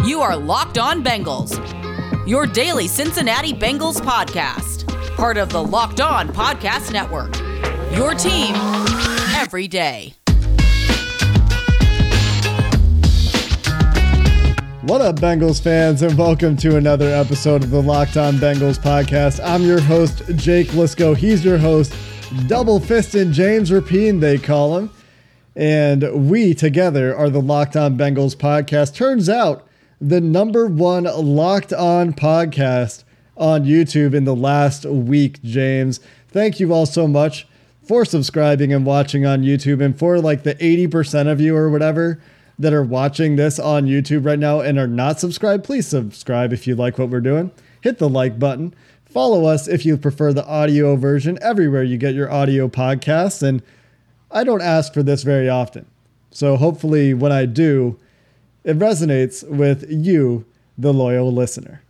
You are Locked On Bengals, your daily Cincinnati Bengals podcast, part of the Locked On Podcast Network. Your team every day. What up, Bengals fans, and welcome to another episode of the Locked On Bengals podcast. I'm your host, Jake Liscow. He's your host, Double Fisted James Rapien, they call him. And we together are the Locked On Bengals podcast. Turns out the number one Locked On podcast on YouTube in the last week, James. Thank you all so much for subscribing and watching on YouTube. And for like the 80% of you or whatever that are watching this on YouTube right now and are not subscribed, please subscribe if you like what we're doing. Hit the like button. Follow us if you prefer the audio version everywhere you get your audio podcasts. And I don't ask for this very often. So hopefully, when I do, it resonates with you, the loyal listener.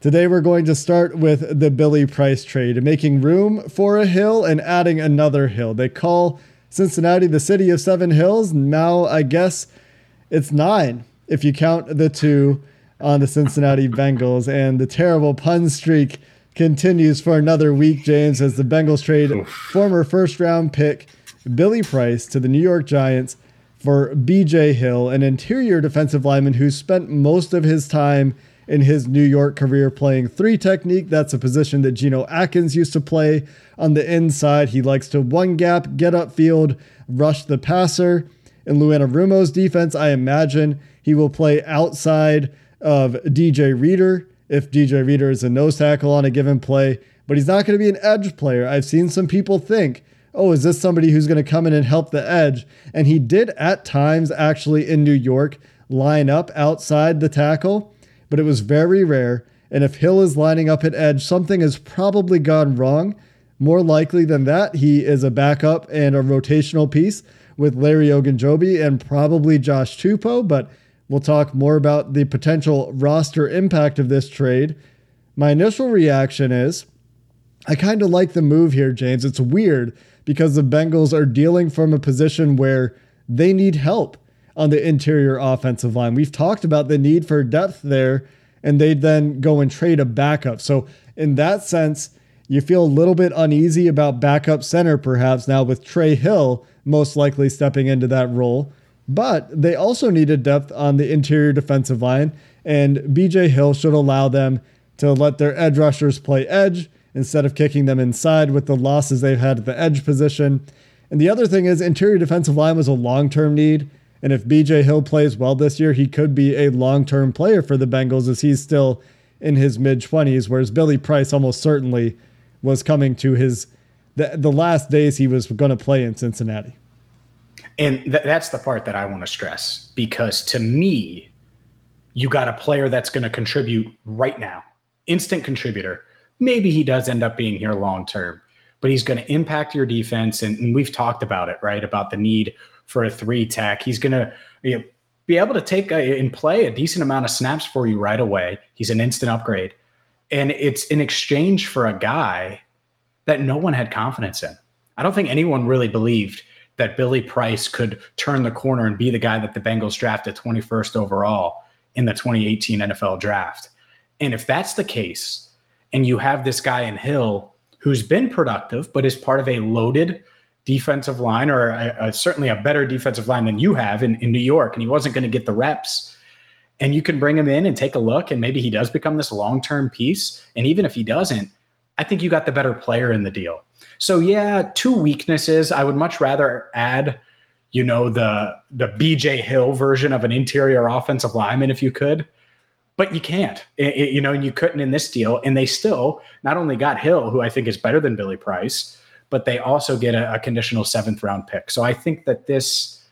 Today, we're going to start with the Billy Price trade, making room for a hill and adding another hill. They call Cincinnati the city of seven hills. Now, I guess it's nine if you count the two on the Cincinnati Bengals. And the terrible pun streak continues for another week, James, as the Bengals trade former first round pick Billy Price to the New York Giants for BJ Hill, an interior defensive lineman who spent most of his time in his New York career playing three technique. That's a position that Geno Atkins used to play on the inside. He likes to one gap, get upfield, rush the passer. In Lou Anarumo's defense, I imagine he will play outside of DJ Reader if DJ Reader is a nose tackle on a given play, but he's not going to be an edge player. I've seen some people think oh, is this somebody who's going to come in and help the edge? And he did at times actually in New York line up outside the tackle, but it was very rare. And if Hill is lining up at edge, something has probably gone wrong. More likely than that, he is a backup and a rotational piece with Larry Ogunjobi and probably Josh Tupou, but we'll talk more about the potential roster impact of this trade. My initial reaction is I kind of like the move here, James. It's weird because the Bengals are dealing from a position where they need help on the interior offensive line. We've talked about the need for depth there, and they then go and trade a backup. So, in that sense, you feel a little bit uneasy about backup center, perhaps now with Trey Hill most likely stepping into that role. But they also needed depth on the interior defensive line, and BJ Hill should allow them to let their edge rushers play edge instead of kicking them inside with the losses they've had at the edge position. And the other thing is, interior defensive line was a long term need. And if BJ Hill plays well this year, he could be a long term player for the Bengals as he's still in his mid 20s, whereas Billy Price almost certainly was coming to his the, the last days he was going to play in Cincinnati. And th- that's the part that I want to stress because to me, you got a player that's going to contribute right now, instant contributor maybe he does end up being here long term, but he's going to impact your defense. And, and, we've talked about it, right? About the need for a three tech. He's going to you know, be able to take a, and play a decent amount of snaps for you right away. He's an instant upgrade. And it's in exchange for a guy that no one had confidence in. I don't think anyone really believed that Billy Price could turn the corner and be the guy that the Bengals drafted 21st overall in the 2018 NFL draft. And if that's the case, and you have this guy in Hill who's been productive, but is part of a loaded defensive line or a, a, certainly a better defensive line than you have in, in New York, and he wasn't going to get the reps. And you can bring him in and take a look, and maybe he does become this long term piece. And even if he doesn't, I think you got the better player in the deal. So yeah, two weaknesses. I would much rather add, you know, the the BJ Hill version of an interior offensive lineman if you could but you can't, it, it, you know, and you couldn't in this deal. And they still not only got Hill, who I think is better than Billy Price, but they also get a, a conditional seventh round pick. So I think that this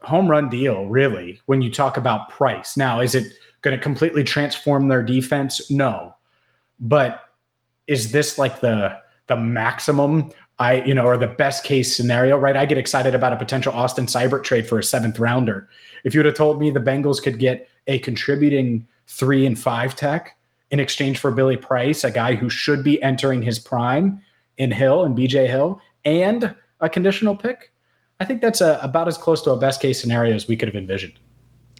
home run deal, really, when you talk about price, now is it going to completely transform their defense? No, but is this like the the maximum? I, you know, or the best case scenario, right? I get excited about a potential Austin Seibert trade for a seventh rounder. If you would have told me the Bengals could get a contributing three and five tech in exchange for Billy Price, a guy who should be entering his prime in Hill and BJ Hill, and a conditional pick. I think that's a, about as close to a best case scenario as we could have envisioned.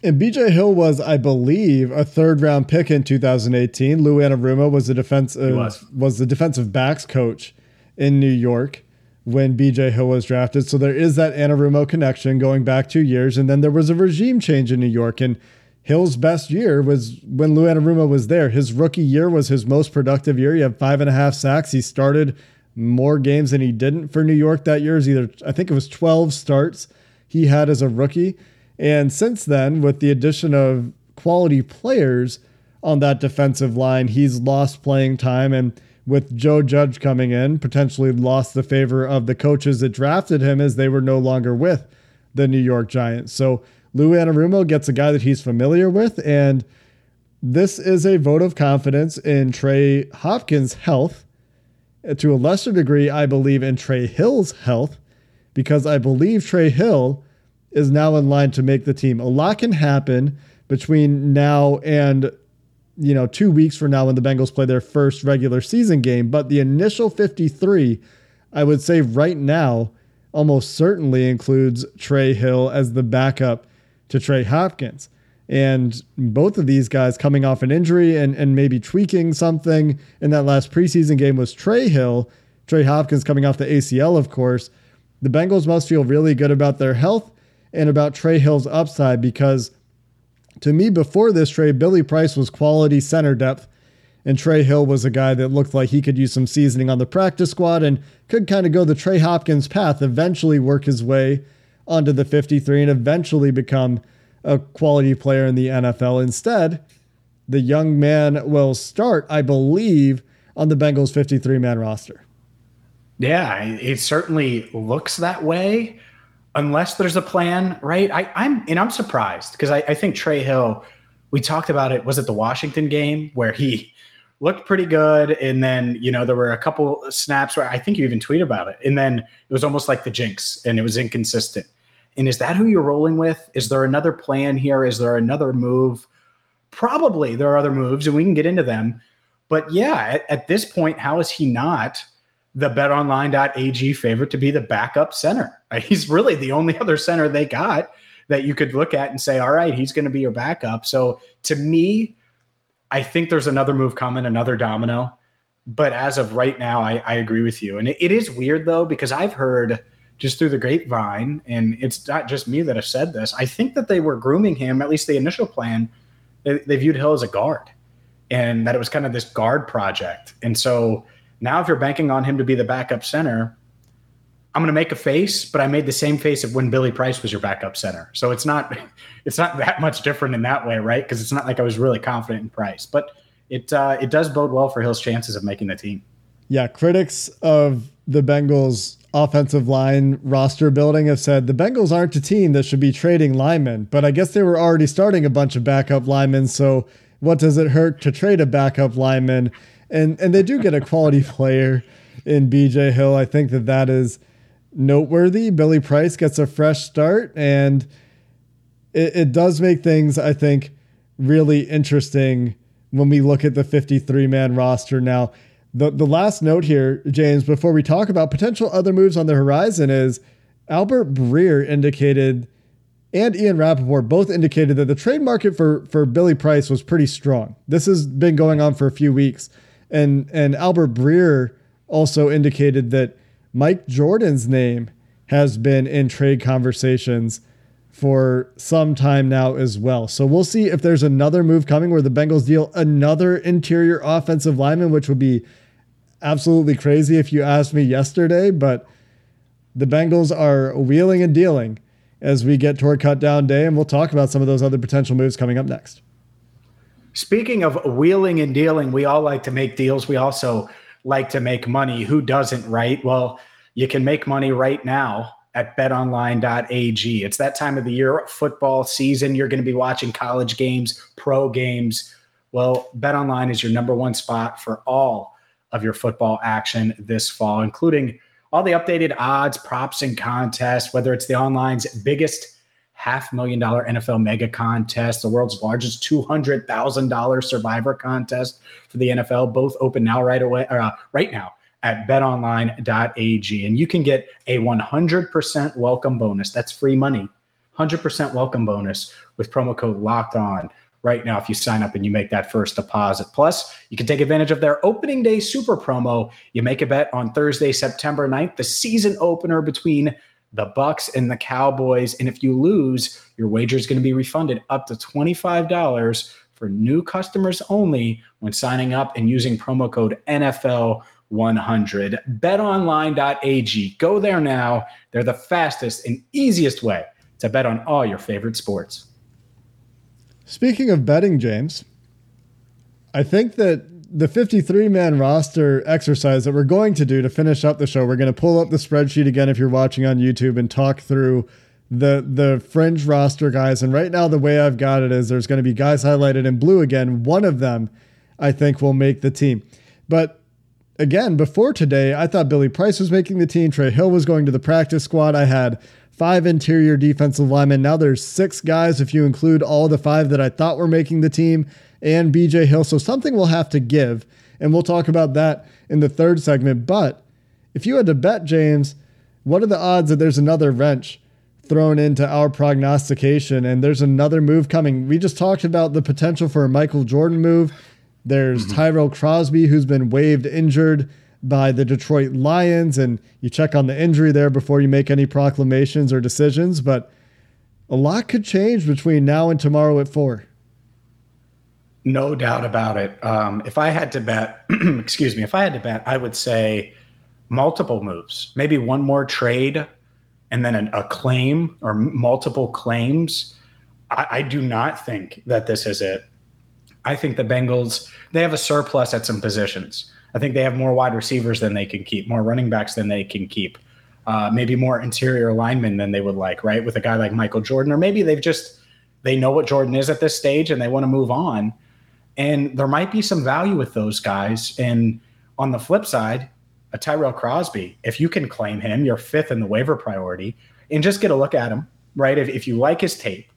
And BJ Hill was, I believe, a third round pick in 2018. Lou Anarumo was the defensive was. was the defensive backs coach in New York when BJ Hill was drafted. So there is that Anarumo connection going back two years. And then there was a regime change in New York. And Hill's best year was when Lou Anarumo was there. His rookie year was his most productive year. He had five and a half sacks. He started more games than he didn't for New York that year. Is either I think it was 12 starts he had as a rookie. And since then, with the addition of quality players on that defensive line, he's lost playing time and with Joe Judge coming in, potentially lost the favor of the coaches that drafted him as they were no longer with the New York Giants. So Lou Anarumo gets a guy that he's familiar with, and this is a vote of confidence in Trey Hopkins' health. To a lesser degree, I believe in Trey Hill's health because I believe Trey Hill is now in line to make the team. A lot can happen between now and you know, two weeks from now when the Bengals play their first regular season game. But the initial 53, I would say right now, almost certainly includes Trey Hill as the backup to Trey Hopkins. And both of these guys coming off an injury and, and maybe tweaking something in that last preseason game was Trey Hill. Trey Hopkins coming off the ACL, of course. The Bengals must feel really good about their health and about Trey Hill's upside because to me, before this trade, Billy Price was quality center depth, and Trey Hill was a guy that looked like he could use some seasoning on the practice squad and could kind of go the Trey Hopkins path, eventually work his way onto the 53 and eventually become a quality player in the NFL. Instead, the young man will start, I believe, on the Bengals 53 man roster. Yeah, it certainly looks that way unless there's a plan, right? I, am and I'm surprised because I, I, think Trey Hill. We talked about it. Was it the Washington game where he looked pretty good, and then you know there were a couple snaps where I think you even tweeted about it, and then it was almost like the jinx, and it was inconsistent. And is that who you're rolling with? Is there another plan here? Is there another move? Probably there are other moves, and we can get into them. But yeah, at, at this point, how is he not? The betonline.ag favorite to be the backup center. He's really the only other center they got that you could look at and say, all right, he's going to be your backup. So to me, I think there's another move coming, another domino. But as of right now, I, I agree with you. And it, it is weird though, because I've heard just through the grapevine, and it's not just me that have said this. I think that they were grooming him, at least the initial plan, they, they viewed Hill as a guard and that it was kind of this guard project. And so now, if you're banking on him to be the backup center, I'm going to make a face, but I made the same face of when Billy Price was your backup center. So it's not it's not that much different in that way, right? Because it's not like I was really confident in Price, but it uh, it does bode well for Hill's chances of making the team. Yeah, critics of the Bengals offensive line roster building have said the Bengals aren't a team that should be trading linemen, but I guess they were already starting a bunch of backup linemen. So what does it hurt to trade a backup lineman? And and they do get a quality player in BJ Hill. I think that that is noteworthy. Billy Price gets a fresh start, and it, it does make things I think really interesting when we look at the 53 man roster now. The, the last note here, James, before we talk about potential other moves on the horizon, is Albert Breer indicated and Ian Rapoport both indicated that the trade market for, for Billy Price was pretty strong. This has been going on for a few weeks. And and Albert Breer also indicated that Mike Jordan's name has been in trade conversations for some time now as well. So we'll see if there's another move coming where the Bengals deal another interior offensive lineman, which would be absolutely crazy if you asked me yesterday. But the Bengals are wheeling and dealing as we get toward cut down day, and we'll talk about some of those other potential moves coming up next. Speaking of wheeling and dealing, we all like to make deals. We also like to make money. Who doesn't, right? Well, you can make money right now at betonline.ag. It's that time of the year, football season. You're going to be watching college games, pro games. Well, betonline is your number one spot for all of your football action this fall, including all the updated odds, props, and contests, whether it's the online's biggest half million dollar NFL mega contest, the world's largest $200,000 survivor contest for the NFL, both open now right away, uh, right now at betonline.ag. And you can get a 100% welcome bonus. That's free money 100% welcome bonus with promo code locked on right now if you sign up and you make that first deposit. Plus, you can take advantage of their opening day super promo. You make a bet on Thursday, September 9th, the season opener between the Bucs and the Cowboys. And if you lose, your wager is going to be refunded up to $25 for new customers only when signing up and using promo code NFL100. BetOnline.ag. Go there now. They're the fastest and easiest way to bet on all your favorite sports. Speaking of betting, James, I think that the 53 man roster exercise that we're going to do to finish up the show, we're going to pull up the spreadsheet again if you're watching on YouTube and talk through the the fringe roster guys. And right now, the way I've got it is there's going to be guys highlighted in blue again. One of them, I think, will make the team. But again, before today, I thought Billy Price was making the team. Trey Hill was going to the practice squad. I had five interior defensive linemen. Now there's six guys if you include all the five that I thought were making the team and BJ Hill. So something will have to give. And we'll talk about that in the third segment. But if you had to bet, James, what are the odds that there's another wrench thrown into our prognostication and there's another move coming? We just talked about the potential for a Michael Jordan move. There's mm-hmm. Tyrell Crosby, who's been waived injured by the Detroit Lions, and you check on the injury there before you make any proclamations or decisions. But a lot could change between now and tomorrow at four. No doubt about it. Um, if I had to bet, excuse me, if I had to bet, I would say multiple moves, maybe one more trade and then a, a claim or multiple claims. I, I do not think that this is it. I think the Bengals, they have a surplus at some positions. I think they have more wide receivers than they can keep, more running backs than they can keep, uh, maybe more interior linemen than they would like, right? With a guy like Michael Jordan, or maybe they've just they know what Jordan is at this stage and they want to move on. And there might be some value with those guys. And on the flip side, a Tyrell Crosby, if you can claim him, you're fifth in the waiver priority, and just get a look at him, right? If, if you like his tape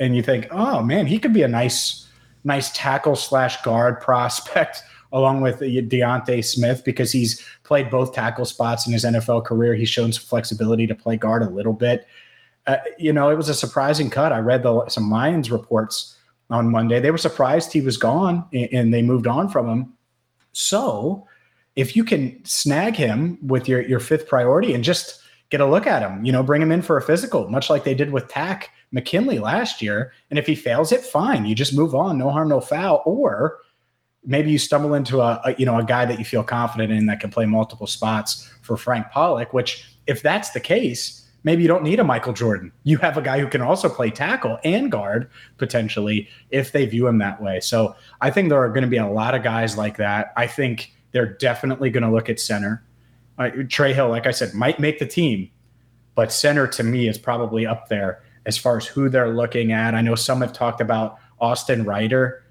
and you think, oh man, he could be a nice, nice tackle slash guard prospect along with D'Ante Smith because he's played both tackle spots in his NFL career. He's shown some flexibility to play guard a little bit. Uh, you know, it was a surprising cut. I read the, some Lions reports on Monday. They were surprised he was gone and they moved on from him. So, if you can snag him with your your fifth priority and just get a look at him, you know, bring him in for a physical, much like they did with Takk McKinley last year. And if he fails it, fine, you just move on, no harm, no foul. Or maybe you stumble into a, a, you know a guy that you feel confident in that can play multiple spots for Frank Pollack. Which, if that's the case, maybe you don't need a Michael Jordan. You have a guy who can also play tackle and guard potentially if they view him that way. So I think there are going to be a lot of guys like that. I think they're definitely going to look at center. Uh, Trey Hill, like I said, might make the team, but center to me is probably up there as far as who they're looking at. I know some have talked about Austin Reiter.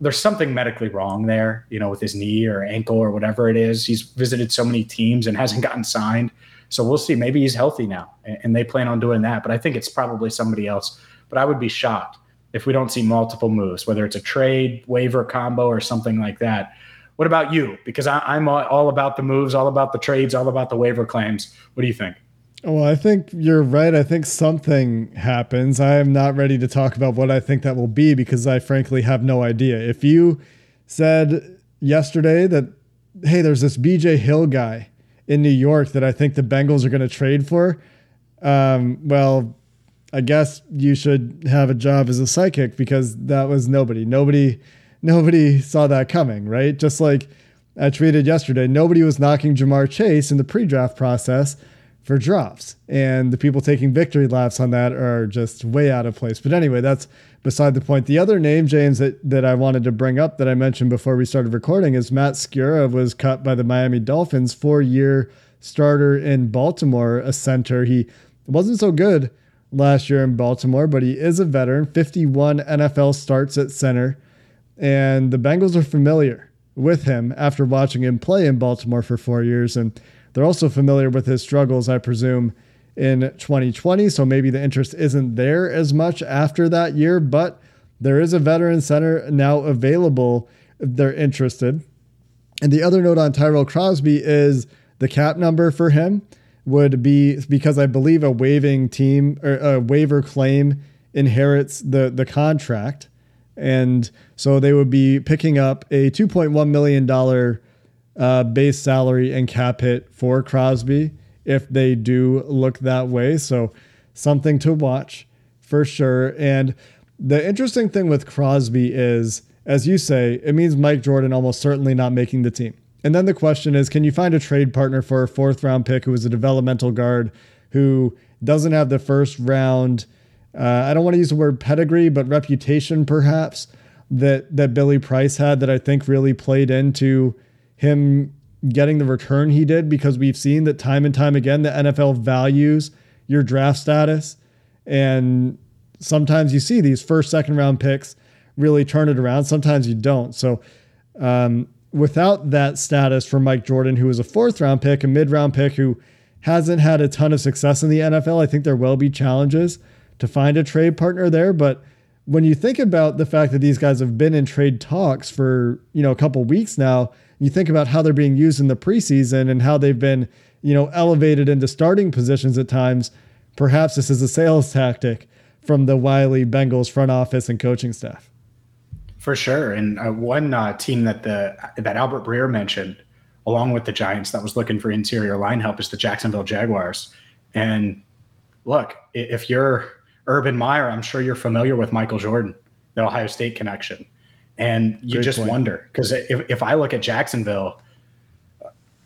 there's something medically wrong there, you know, with his knee or ankle or whatever it is. He's visited so many teams and hasn't gotten signed. So we'll see. Maybe he's healthy now and they plan on doing that. But I think it's probably somebody else. But I would be shocked if we don't see multiple moves, whether it's a trade, waiver combo, or something like that. What about you? Because I, am all about the moves, all about the trades, all about the waiver claims. What do you think? Well, I think you're right. I think something happens. I am not ready to talk about what I think that will be because I frankly have no idea. If you said yesterday that, hey, there's this BJ Hill guy in New York that I think the Bengals are going to trade for, um, well, I guess you should have a job as a psychic because that was nobody. Nobody, nobody saw that coming, right? Just like I tweeted yesterday, nobody was knocking Ja'Marr Chase in the pre-draft process for drops. And the people taking victory laps on that are just way out of place. But anyway, that's beside the point. The other name, James, that, that I wanted to bring up that I mentioned before we started recording is Matt Skura was cut by the Miami Dolphins, four year starter in Baltimore, a center. He wasn't so good last year in Baltimore, but he is a veteran, 51 NFL starts at center. And the Bengals are familiar with him after watching him play in Baltimore for four years. And they're also familiar with his struggles, I presume, in 2020. So maybe the interest isn't there as much after that year, but there is a veteran center now available if they're interested. And the other note on Tyrell Crosby is the cap number for him would be because I believe a waiving team or a waiver claim inherits the the contract, and so they would be picking up a 2.1 million dollar uh, base salary and cap hit for Crosby if they do look that way. So something to watch for sure. And the interesting thing with Crosby is, as you say, it means Mike Jordan almost certainly not making the team. And then the question is can you find a trade partner for a fourth round pick who is a developmental guard who doesn't have the first round? Uh, I don't want to use the word pedigree, but reputation perhaps that that Billy Price had that I think really played into him getting the return he did because we've seen that time and time again the NFL values your draft status. And sometimes you see these first second round picks really turn it around. Sometimes you don't. So um, without that status for Mike Jordan who was a fourth round pick a mid round pick who hasn't had a ton of success in the NFL I think there will be challenges to find a trade partner there. But when you think about the fact that these guys have been in trade talks for you know a couple weeks now you think about how they're being used in the preseason and how they've been, you know, elevated into starting positions at times. Perhaps this is a sales tactic from the Wiley Bengals front office and coaching staff. For sure, and uh, one uh, team that the that Albert Breer mentioned, along with the Giants, that was looking for interior line help is the Jacksonville Jaguars. And look, if you're Urban Meyer, I'm sure you're familiar with Michael Jordan, the Ohio State connection. And you Great just point. wonder because if, if I look at Jacksonville,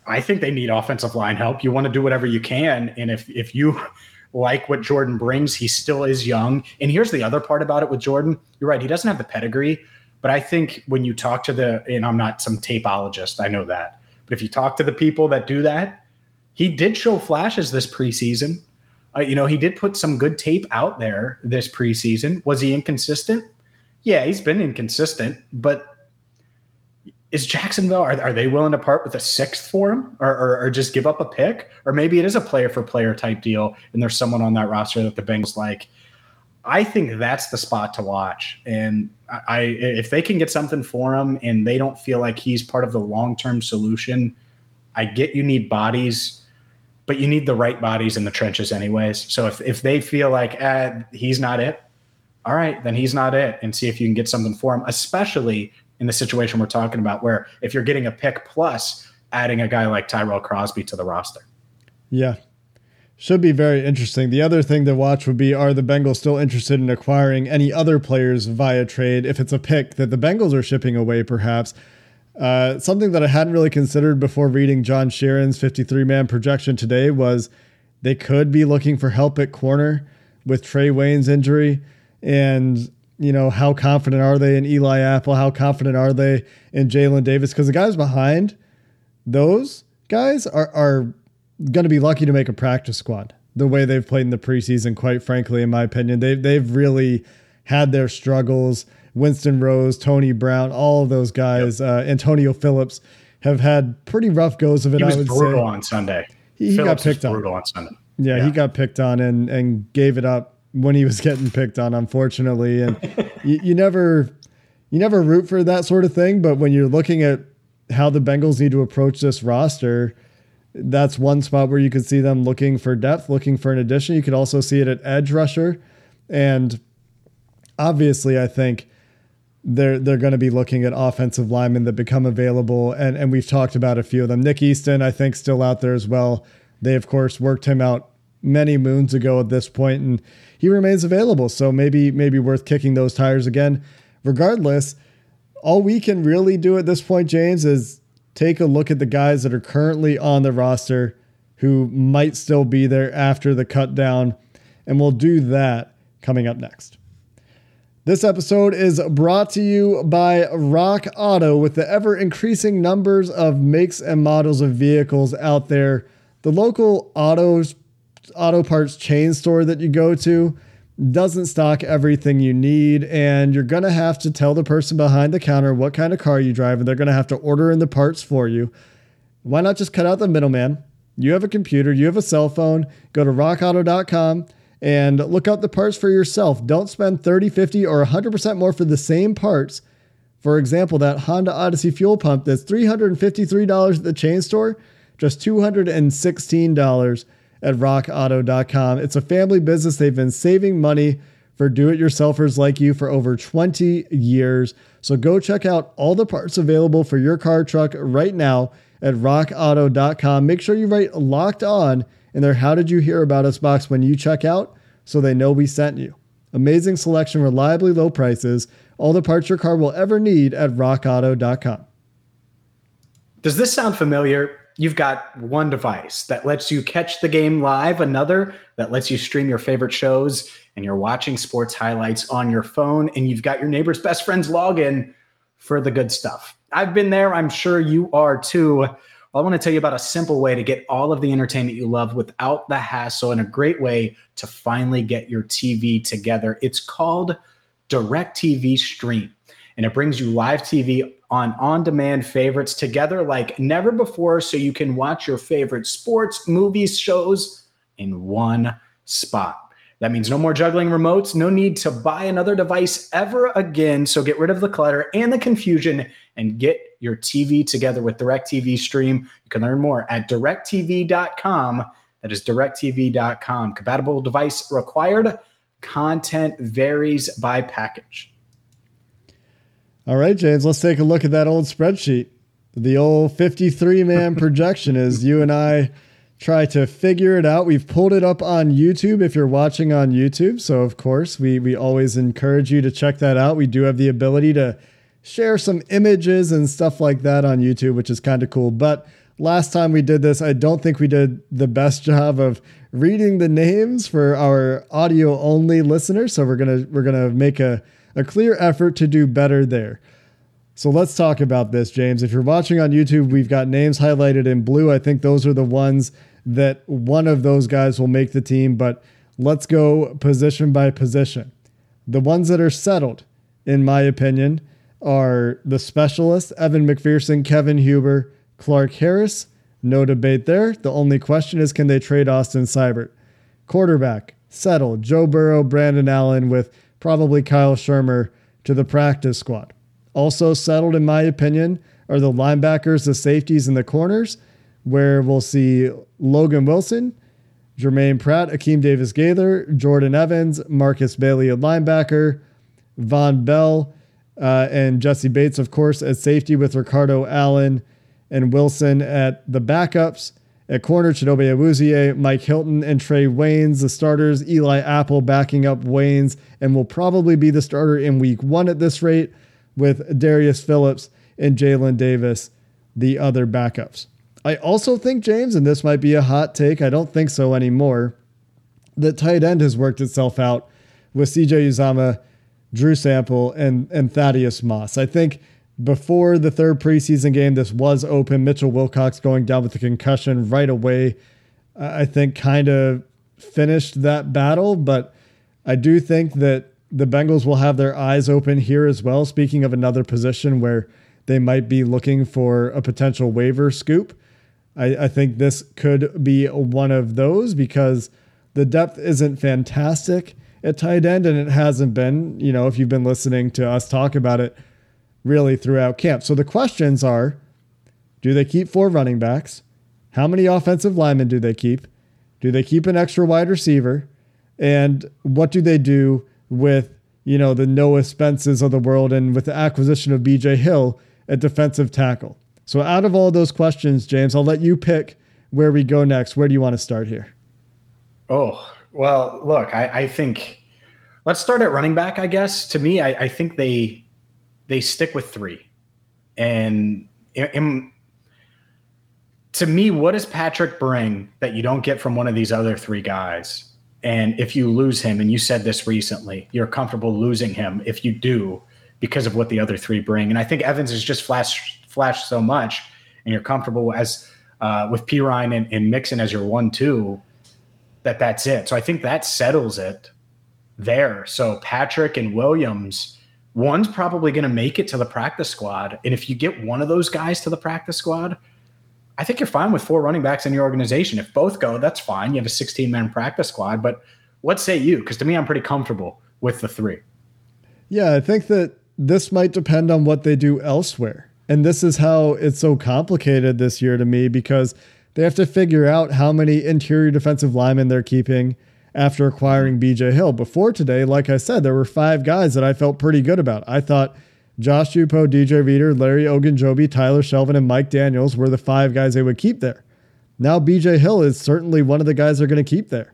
I think they need offensive line help. You want to do whatever you can. And if if you like what Jordan brings, he still is young. And here's the other part about it with Jordan. You're right, he doesn't have the pedigree. But I think when you talk to the, and I'm not some tapeologist, I know that. But if you talk to the people that do that, he did show flashes this preseason. Uh, you know, he did put some good tape out there this preseason. Was he inconsistent? Yeah, he's been inconsistent, but is Jacksonville are, are they willing to part with a sixth for him? Or, or, or, just give up a pick? Or maybe it is a player for player type deal and there's someone on that roster that the Bengals like. I think that's the spot to watch. And I if they can get something for him and they don't feel like he's part of the long-term solution I get you need bodies but you need the right bodies in the trenches anyways. So if, if they feel like eh, he's not it all right, then he's not it, and see if you can get something for him, especially in the situation we're talking about, where if you're getting a pick plus adding a guy like Tyrell Crosby to the roster. Yeah. Should be very interesting. The other thing to watch would be are the Bengals still interested in acquiring any other players via trade if it's a pick that the Bengals are shipping away, perhaps? Uh, something that I hadn't really considered before reading John Sheeran's 53 man projection today was they could be looking for help at corner with Trae Waynes' injury and you know how confident are they in Eli Apple? How confident are they in Jalen Davis? Because the guys behind those guys are are going to be lucky to make a practice squad. The way they've played in the preseason, quite frankly, in my opinion, they've they've really had their struggles. Winston Rose, Tony Brown, all of those guys, yep. uh, Antonio Phillips have had pretty rough goes of it. He was I would brutal say. on Sunday. He, he got picked on. Brutal on Sunday. Yeah, yeah, he got picked on and and gave it up when he was getting picked on, unfortunately. And you, you never you never root for that sort of thing, but when you're looking at how the Bengals need to approach this roster, that's one spot where you could see them looking for depth, looking for an addition. You could also see it at edge rusher. And obviously, I think they're they're going to be looking at offensive linemen that become available, and and we've talked about a few of them. Nick Easton, I think, still out there as well. They of course worked him out many moons ago at this point, and he remains available. So maybe maybe worth kicking those tires again. Regardless, all we can really do at this point, James, is take a look at the guys that are currently on the roster who might still be there after the cut down, and we'll do that coming up next. This episode is brought to you by Rock Auto with the ever increasing numbers of makes and models of vehicles out there. The local autos auto parts chain store that you go to doesn't stock everything you need and you're going to have to tell the person behind the counter what kind of car you drive and they're going to have to order in the parts for you. Why not just cut out the middleman? You have a computer, you have a cell phone, go to rockauto.com and look up the parts for yourself. Don't spend 30, 50 or 100% more for the same parts. For example, that Honda Odyssey fuel pump that's $353 at the chain store, just $216 at rockauto.com. It's a family business. They've been saving money for do it yourselfers like you for over 20 years. So go check out all the parts available for your car truck right now at rockauto.com. Make sure you write locked on in their How Did You Hear About Us box when you check out so they know we sent you. Amazing selection, reliably low prices, all the parts your car will ever need at rockauto.com. Does this sound familiar? You've got one device that lets you catch the game live, another that lets you stream your favorite shows, and you're watching sports highlights on your phone, and you've got your neighbor's best friend's login for the good stuff. I've been there. I'm sure you are too. I want to tell you about a simple way to get all of the entertainment you love without the hassle and a great way to finally get your TV together. It's called DirecTV Stream, and it brings you live TV on on demand favorites together like never before so you can watch your favorite sports, movies, shows in one spot. That means no more juggling remotes, no need to buy another device ever again. So get rid of the clutter and the confusion and get your TV together with DirecTV Stream. You can learn more at directv.com. That is directv.com. Compatible device required. Content varies by package. All right, James, let's take a look at that old spreadsheet. The old 53 man projection is you and I try to figure it out. We've pulled it up on YouTube if you're watching on YouTube. So, of course, we, we always encourage you to check that out. We do have the ability to share some images and stuff like that on YouTube, which is kind of cool. But last time we did this, I don't think we did the best job of reading the names for our audio only listeners. So we're gonna we're gonna make a, a clear effort to do better there. So let's talk about this, James. If you're watching on YouTube, we've got names highlighted in blue. I think those are the ones that one of those guys will make the team, but let's go position by position. The ones that are settled, in my opinion, are the specialists Evan McPherson, Kevin Huber, Clark Harris. No debate there. The only question is can they trade Austin Seibert? Quarterback, settled. Joe Burrow, Brandon Allen, with probably Kyle Shurmur to the practice squad. Also settled, in my opinion, are the linebackers, the safeties, and the corners where we'll see Logan Wilson, Germaine Pratt, Akeem Davis Gaither, Jordan Evans, Markus Bailey at linebacker, Vonn Bell, uh, and Jessie Bates, of course, at safety with Ricardo Allen and Wilson at the backups. At corner, Chidobe Awuzie, Mike Hilton, and Trae Waynes, the starters. Eli Apple backing up Waynes and will probably be the starter in week one at this rate, with Darius Phillips and Jalen Davis, the other backups. I also think, James, and this might be a hot take, I don't think so anymore, that tight end has worked itself out with CJ Uzomah, Drew Sample, and, and Thaddeus Moss. I think before the third preseason game, this was open. Mitchell Wilcox going down with a concussion right away, I think kind of finished that battle. But I do think that the Bengals will have their eyes open here as well. Speaking of another position where they might be looking for a potential waiver scoop. I, I think this could be one of those because the depth isn't fantastic at tight end, and it hasn't been, you know, if you've been listening to us talk about it really throughout camp. So the questions are do they keep four running backs? How many offensive linemen do they keep? Do they keep an extra wide receiver? And what do they do with, you know, the Noah Spences of the world and with the acquisition of BJ Hill at defensive tackle? So, out of all those questions, James, I'll let you pick where we go next. Where do you want to start here? Oh, well, look, I, I think let's start at running back, I guess. To me, I, I think they they stick with three. And in, to me, what does Patrick bring that you don't get from one of these other three guys? And if you lose him, and you said this recently, you're comfortable losing him if you do because of what the other three bring. And I think Evans has just flashed flash so much, and you're comfortable as uh, with Perine and, and Mixon as your one two, that that's it. So I think that settles it there. So Patrick and Williams, one's probably going to make it to the practice squad, and if you get one of those guys to the practice squad. I think you're fine with four running backs in your organization. If both go, that's fine. You have a 16 man practice squad. But what say you? Because to me, I'm pretty comfortable with the three. Yeah, I think that this might depend on what they do elsewhere. And this is how it's so complicated this year to me because they have to figure out how many interior defensive linemen they're keeping after acquiring BJ Hill. Before today, like I said, there were five guys that I felt pretty good about. I thought Josh Tupou, DJ Reader, Larry Ogunjobi, Tyler Shelvin, and Mike Daniels were the five guys they would keep there. Now BJ Hill is certainly one of the guys they're going to keep there.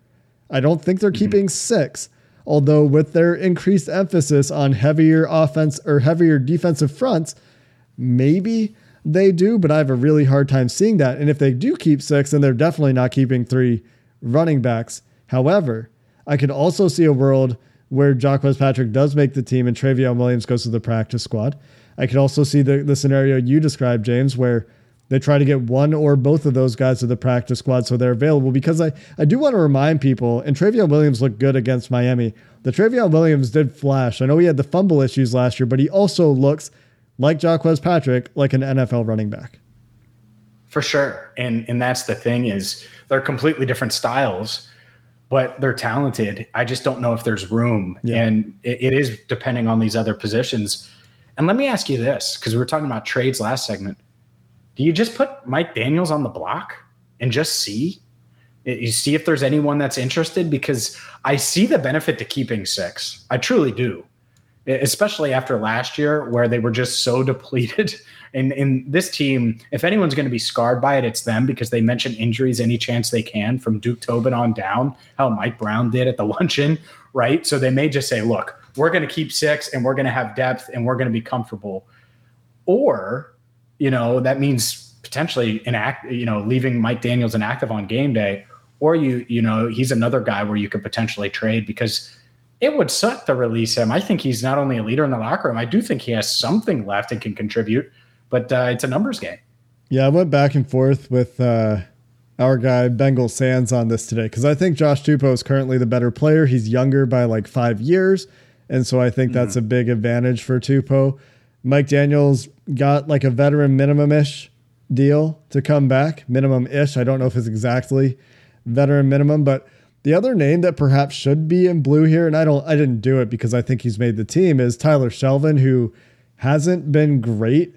I don't think they're mm-hmm. keeping six, although with their increased emphasis on heavier offense or heavier defensive fronts, maybe they do, but I have a really hard time seeing that. And if they do keep six, then they're definitely not keeping three running backs. However, I could also see a world where Jacques Patrick does make the team and Trayveon Williams goes to the practice squad. I could also see the, the scenario you described, James, where they try to get one or both of those guys to the practice squad so they're available. Because I, I do want to remind people, and Trayveon Williams looked good against Miami. The Trayveon Williams did flash. I know he had the fumble issues last year, but he also looks like Jacques Patrick, like an NFL running back. For sure. And and that's the thing is they're completely different styles but they're talented. I just don't know if there's room, yeah. and it, it is depending on these other positions. And let me ask you this, because we were talking about trades last segment. Do you just put Mike Daniels on the block and just see? You see if there's anyone that's interested because I see the benefit to keeping six. I truly do, especially after last year where they were just so depleted and in this team, if anyone's going to be scarred by it, it's them because they mention injuries any chance they can from Duke Tobin on down, how Mike Brown did at the luncheon, right? So they may just say, look, we're going to keep six and we're going to have depth and we're going to be comfortable. Or, you know, that means potentially inact, you know, leaving Mike Daniels inactive on game day. Or you, you know, he's another guy where you could potentially trade because it would suck to release him. I think he's not only a leader in the locker room, I do think he has something left and can contribute but uh, it's a numbers game. Yeah, I went back and forth with uh, our guy Bengal Sands on this today because I think Josh Tupou is currently the better player. He's younger by like five years, and so I think that's mm-hmm. a big advantage for Tupou. Mike Daniels got like a veteran minimum ish deal to come back, minimum ish. I don't know if it's exactly veteran minimum, but the other name that perhaps should be in blue here, and I don't, I didn't do it because I think he's made the team, is Tyler Shelvin, who hasn't been great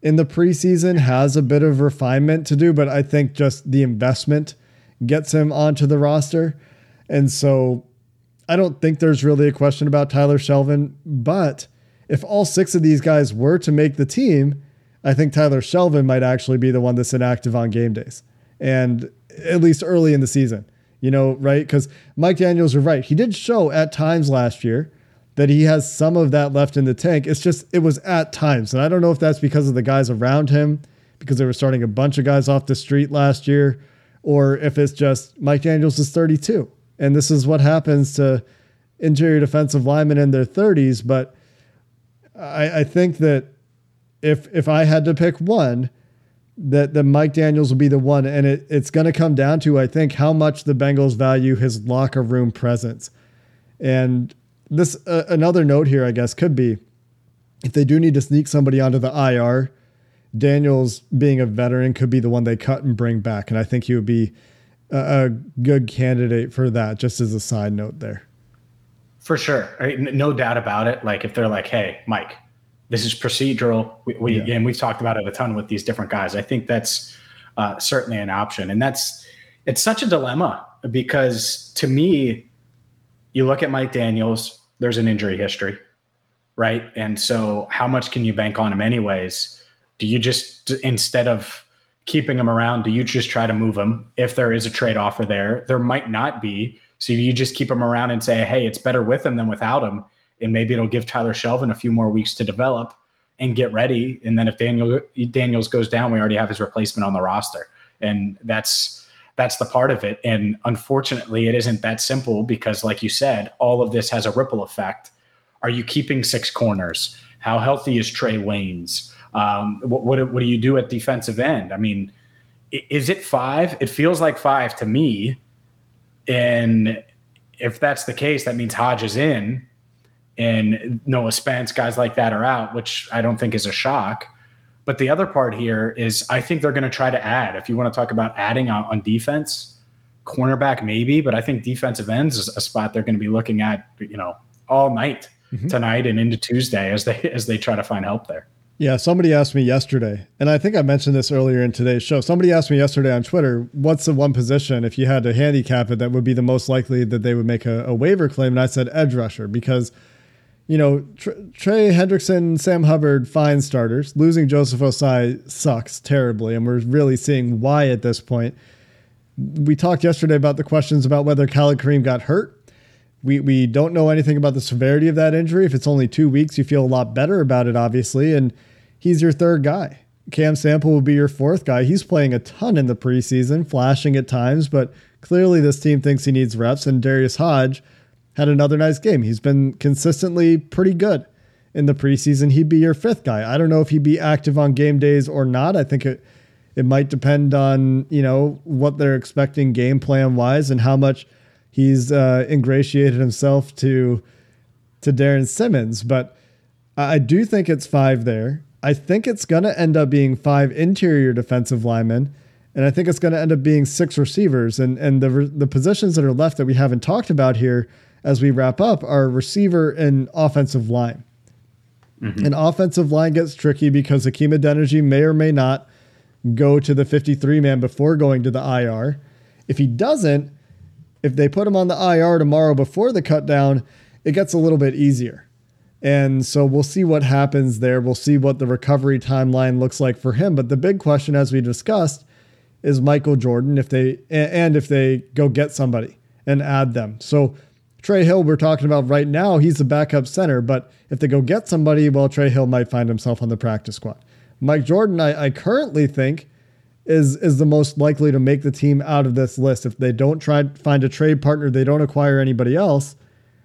in the preseason has a bit of refinement to do, but I think just the investment gets him onto the roster. And so I don't think there's really a question about Tyler Shelvin, but if all six of these guys were to make the team, I think Tyler Shelvin might actually be the one that's inactive on game days and at least early in the season, you know, right? Because Mike Daniels are right. He did show at times last year that he has some of that left in the tank. It's just, it was at times. And I don't know if that's because of the guys around him, because they were starting a bunch of guys off the street last year, or if it's just Mike Daniels is 32. And this is what happens to interior defensive linemen in their 30s. But I, I think that if if I had to pick one, that that Mike Daniels will be the one, and it, it's going to come down to I think how much the Bengals value his locker room presence, and this uh, another note here, I guess, could be if they do need to sneak somebody onto the IR, Daniels being a veteran could be the one they cut and bring back, and I think he would be a, a good candidate for that. Just as a side note, there. For sure, no doubt about it. Like if they're like, "Hey, Mike, this is procedural," we, we yeah. and we've talked about it a ton with these different guys. I think that's uh, certainly an option, and that's it's such a dilemma because to me you look at Mike Daniels, there's an injury history, right? And so, how much can you bank on him, anyways? Do you just, instead of keeping him around, do you just try to move him if there is a trade offer there? There might not be. So, you just keep him around and say, hey, it's better with him than without him. And maybe it'll give Tyler Shelvin a few more weeks to develop and get ready. And then if Daniel Daniels goes down, we already have his replacement on the roster. And that's that's the part of it. And unfortunately, it isn't that simple because, like you said, all of this has a ripple effect. Are you keeping six corners? How healthy is Trae Waynes? Um, what, what, what do you do at defensive end? I mean, is it five? It feels like five to me. And if that's the case, that means Hodge is in and Noah Spence, guys like that are out, which I don't think is a shock. But the other part here is I think they're going to try to add. If you want to talk about adding on, on defense, cornerback maybe, but I think defensive ends is a spot they're going to be looking at, you know, all night mm-hmm. tonight and into Tuesday as they as they try to find help there. Yeah, somebody asked me yesterday, and I think I mentioned this earlier in today's show. Somebody asked me yesterday on Twitter, what's the one position, if you had to handicap it, that would be the most likely that they would make a, a waiver claim? And I said edge rusher because, you know, Trey Hendrickson, Sam Hubbard, fine starters. Losing Joseph Ossai sucks terribly, and we're really seeing why at this point. We talked yesterday about the questions about whether Khalid Kareem got hurt we we don't know anything about the severity of that injury. If it's only two weeks, you feel a lot better about it, obviously. And he's your third guy. Cam Sample will be your fourth guy. He's playing a ton in the preseason, flashing at times, but clearly this team thinks he needs reps. And Darius Hodge had another nice game. He's been consistently pretty good in the preseason. He'd be your fifth guy. I don't know if he'd be active on game days or not. I think it it might depend on you know what they're expecting game plan wise and how much he's uh, ingratiated himself to to Darrin Simmons, but I do think it's five there. I think it's to end up being five interior defensive linemen, and I think it's going to end up being six receivers. And and the the positions that are left that we haven't talked about here as we wrap up are receiver and offensive line. Mm-hmm. And offensive line gets tricky because Hakeem Adeniji may or may not go to the 53 man before going to the IR. If he doesn't, if they put him on the IR tomorrow before the cut down, it gets a little bit easier. And so we'll see what happens there. We'll see what the recovery timeline looks like for him. But the big question, as we discussed, is Michael Jordan if they and if they go get somebody and add them. So Trey Hill, we're talking about right now, he's the backup center. But if they go get somebody, well, Trey Hill might find himself on the practice squad. Mike Jordan, I, I currently think is is the most likely to make the team out of this list. If they don't try find a trade partner, they don't acquire anybody else,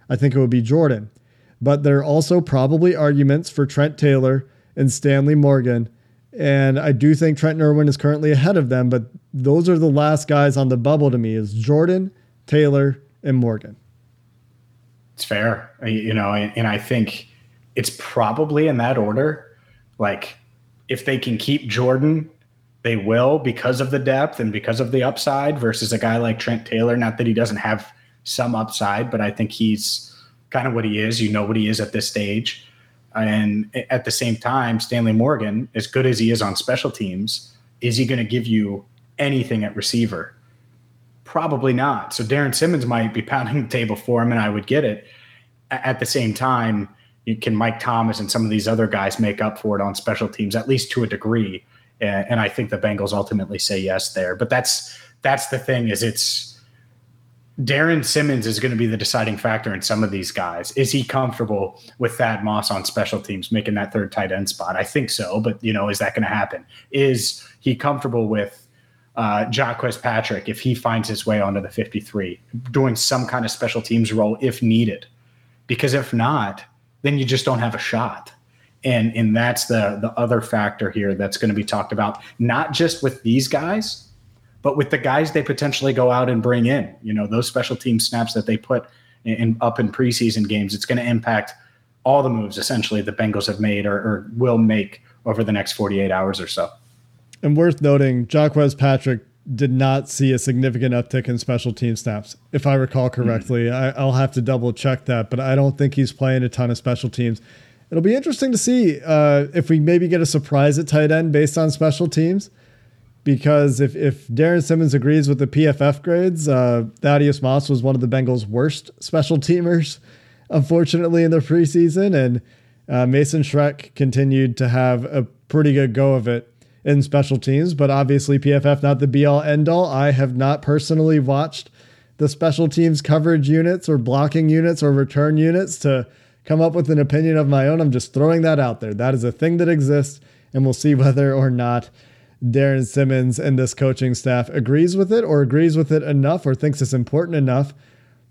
I think it would be Jordan. But there are also probably arguments for Trent Taylor and Stanley Morgan. And I do think Trent Irwin is currently ahead of them, but those are the last guys on the bubble to me is Jordan, Taylor, and Morgan. It's fair. You know, and I think it's probably in that order. Like if they can keep Jordan they will because of the depth and because of the upside versus a guy like Trent Taylor. Not that he doesn't have some upside, but I think he's kind of what he is. You know what he is at this stage. And at the same time, Stanley Morgan, as good as he is on special teams, is he going to give you anything at receiver? Probably not. So Darrin Simmons might be pounding the table for him, and I would get it. At the same time, you can Mike Thomas and some of these other guys make up for it on special teams, at least to a degree and, I think the Bengals ultimately say yes there. But that's that's the thing is it's Darrin Simmons is going to be the deciding factor in some of these guys. Is he comfortable with Thad Moss on special teams making that third tight end spot? I think so, but you know, is that going to happen? Is he comfortable with uh, Jacques Patrick if he finds his way onto the 53, doing some kind of special teams role if needed? Because if not, then you just don't have a shot. And and that's the the other factor here that's going to be talked about not just with these guys but with the guys they potentially go out and bring in you know those special team snaps that they put in, in up in preseason games. It's going to impact all the moves essentially the bengals have made or, or will make over the next 48 hours or so and worth noting Jacques Patrick did not see a significant uptick in special team snaps, if I recall correctly. Mm-hmm. I, will have to double check that, but I don't think he's playing a ton of special teams. It'll be interesting to see uh, if we maybe get a surprise at tight end based on special teams. Because if, if Darrin Simmons agrees with the PFF grades, uh, Thaddeus Moss was one of the Bengals' worst special teamers, unfortunately, in the preseason. And uh, Mason Schreck continued to have a pretty good go of it in special teams. But obviously, PFF not the be all end all. I have not personally watched the special teams coverage units or blocking units or return units to come up with an opinion of my own. I'm just throwing that out there. That is a thing that exists, and we'll see whether or not Darrin Simmons and this coaching staff agrees with it or agrees with it enough or thinks it's important enough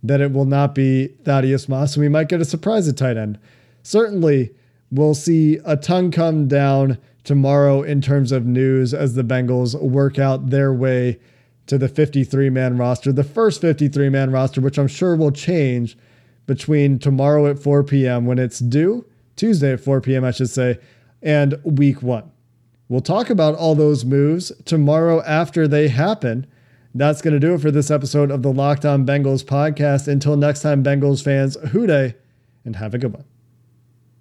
that it will not be Thaddeus Moss. And we might get a surprise at tight end. Certainly, we'll see a ton come down tomorrow in terms of news as the Bengals work out their way to the 53 man roster, the first 53 man roster, which I'm sure will change between tomorrow at 4 p.m. when it's due, Tuesday at 4 p.m., I should say, and week one. We'll talk about all those moves tomorrow after they happen. That's going to do it for this episode of the Locked On Bengals podcast. Until next time, Bengals fans, Who Dey and have a good one.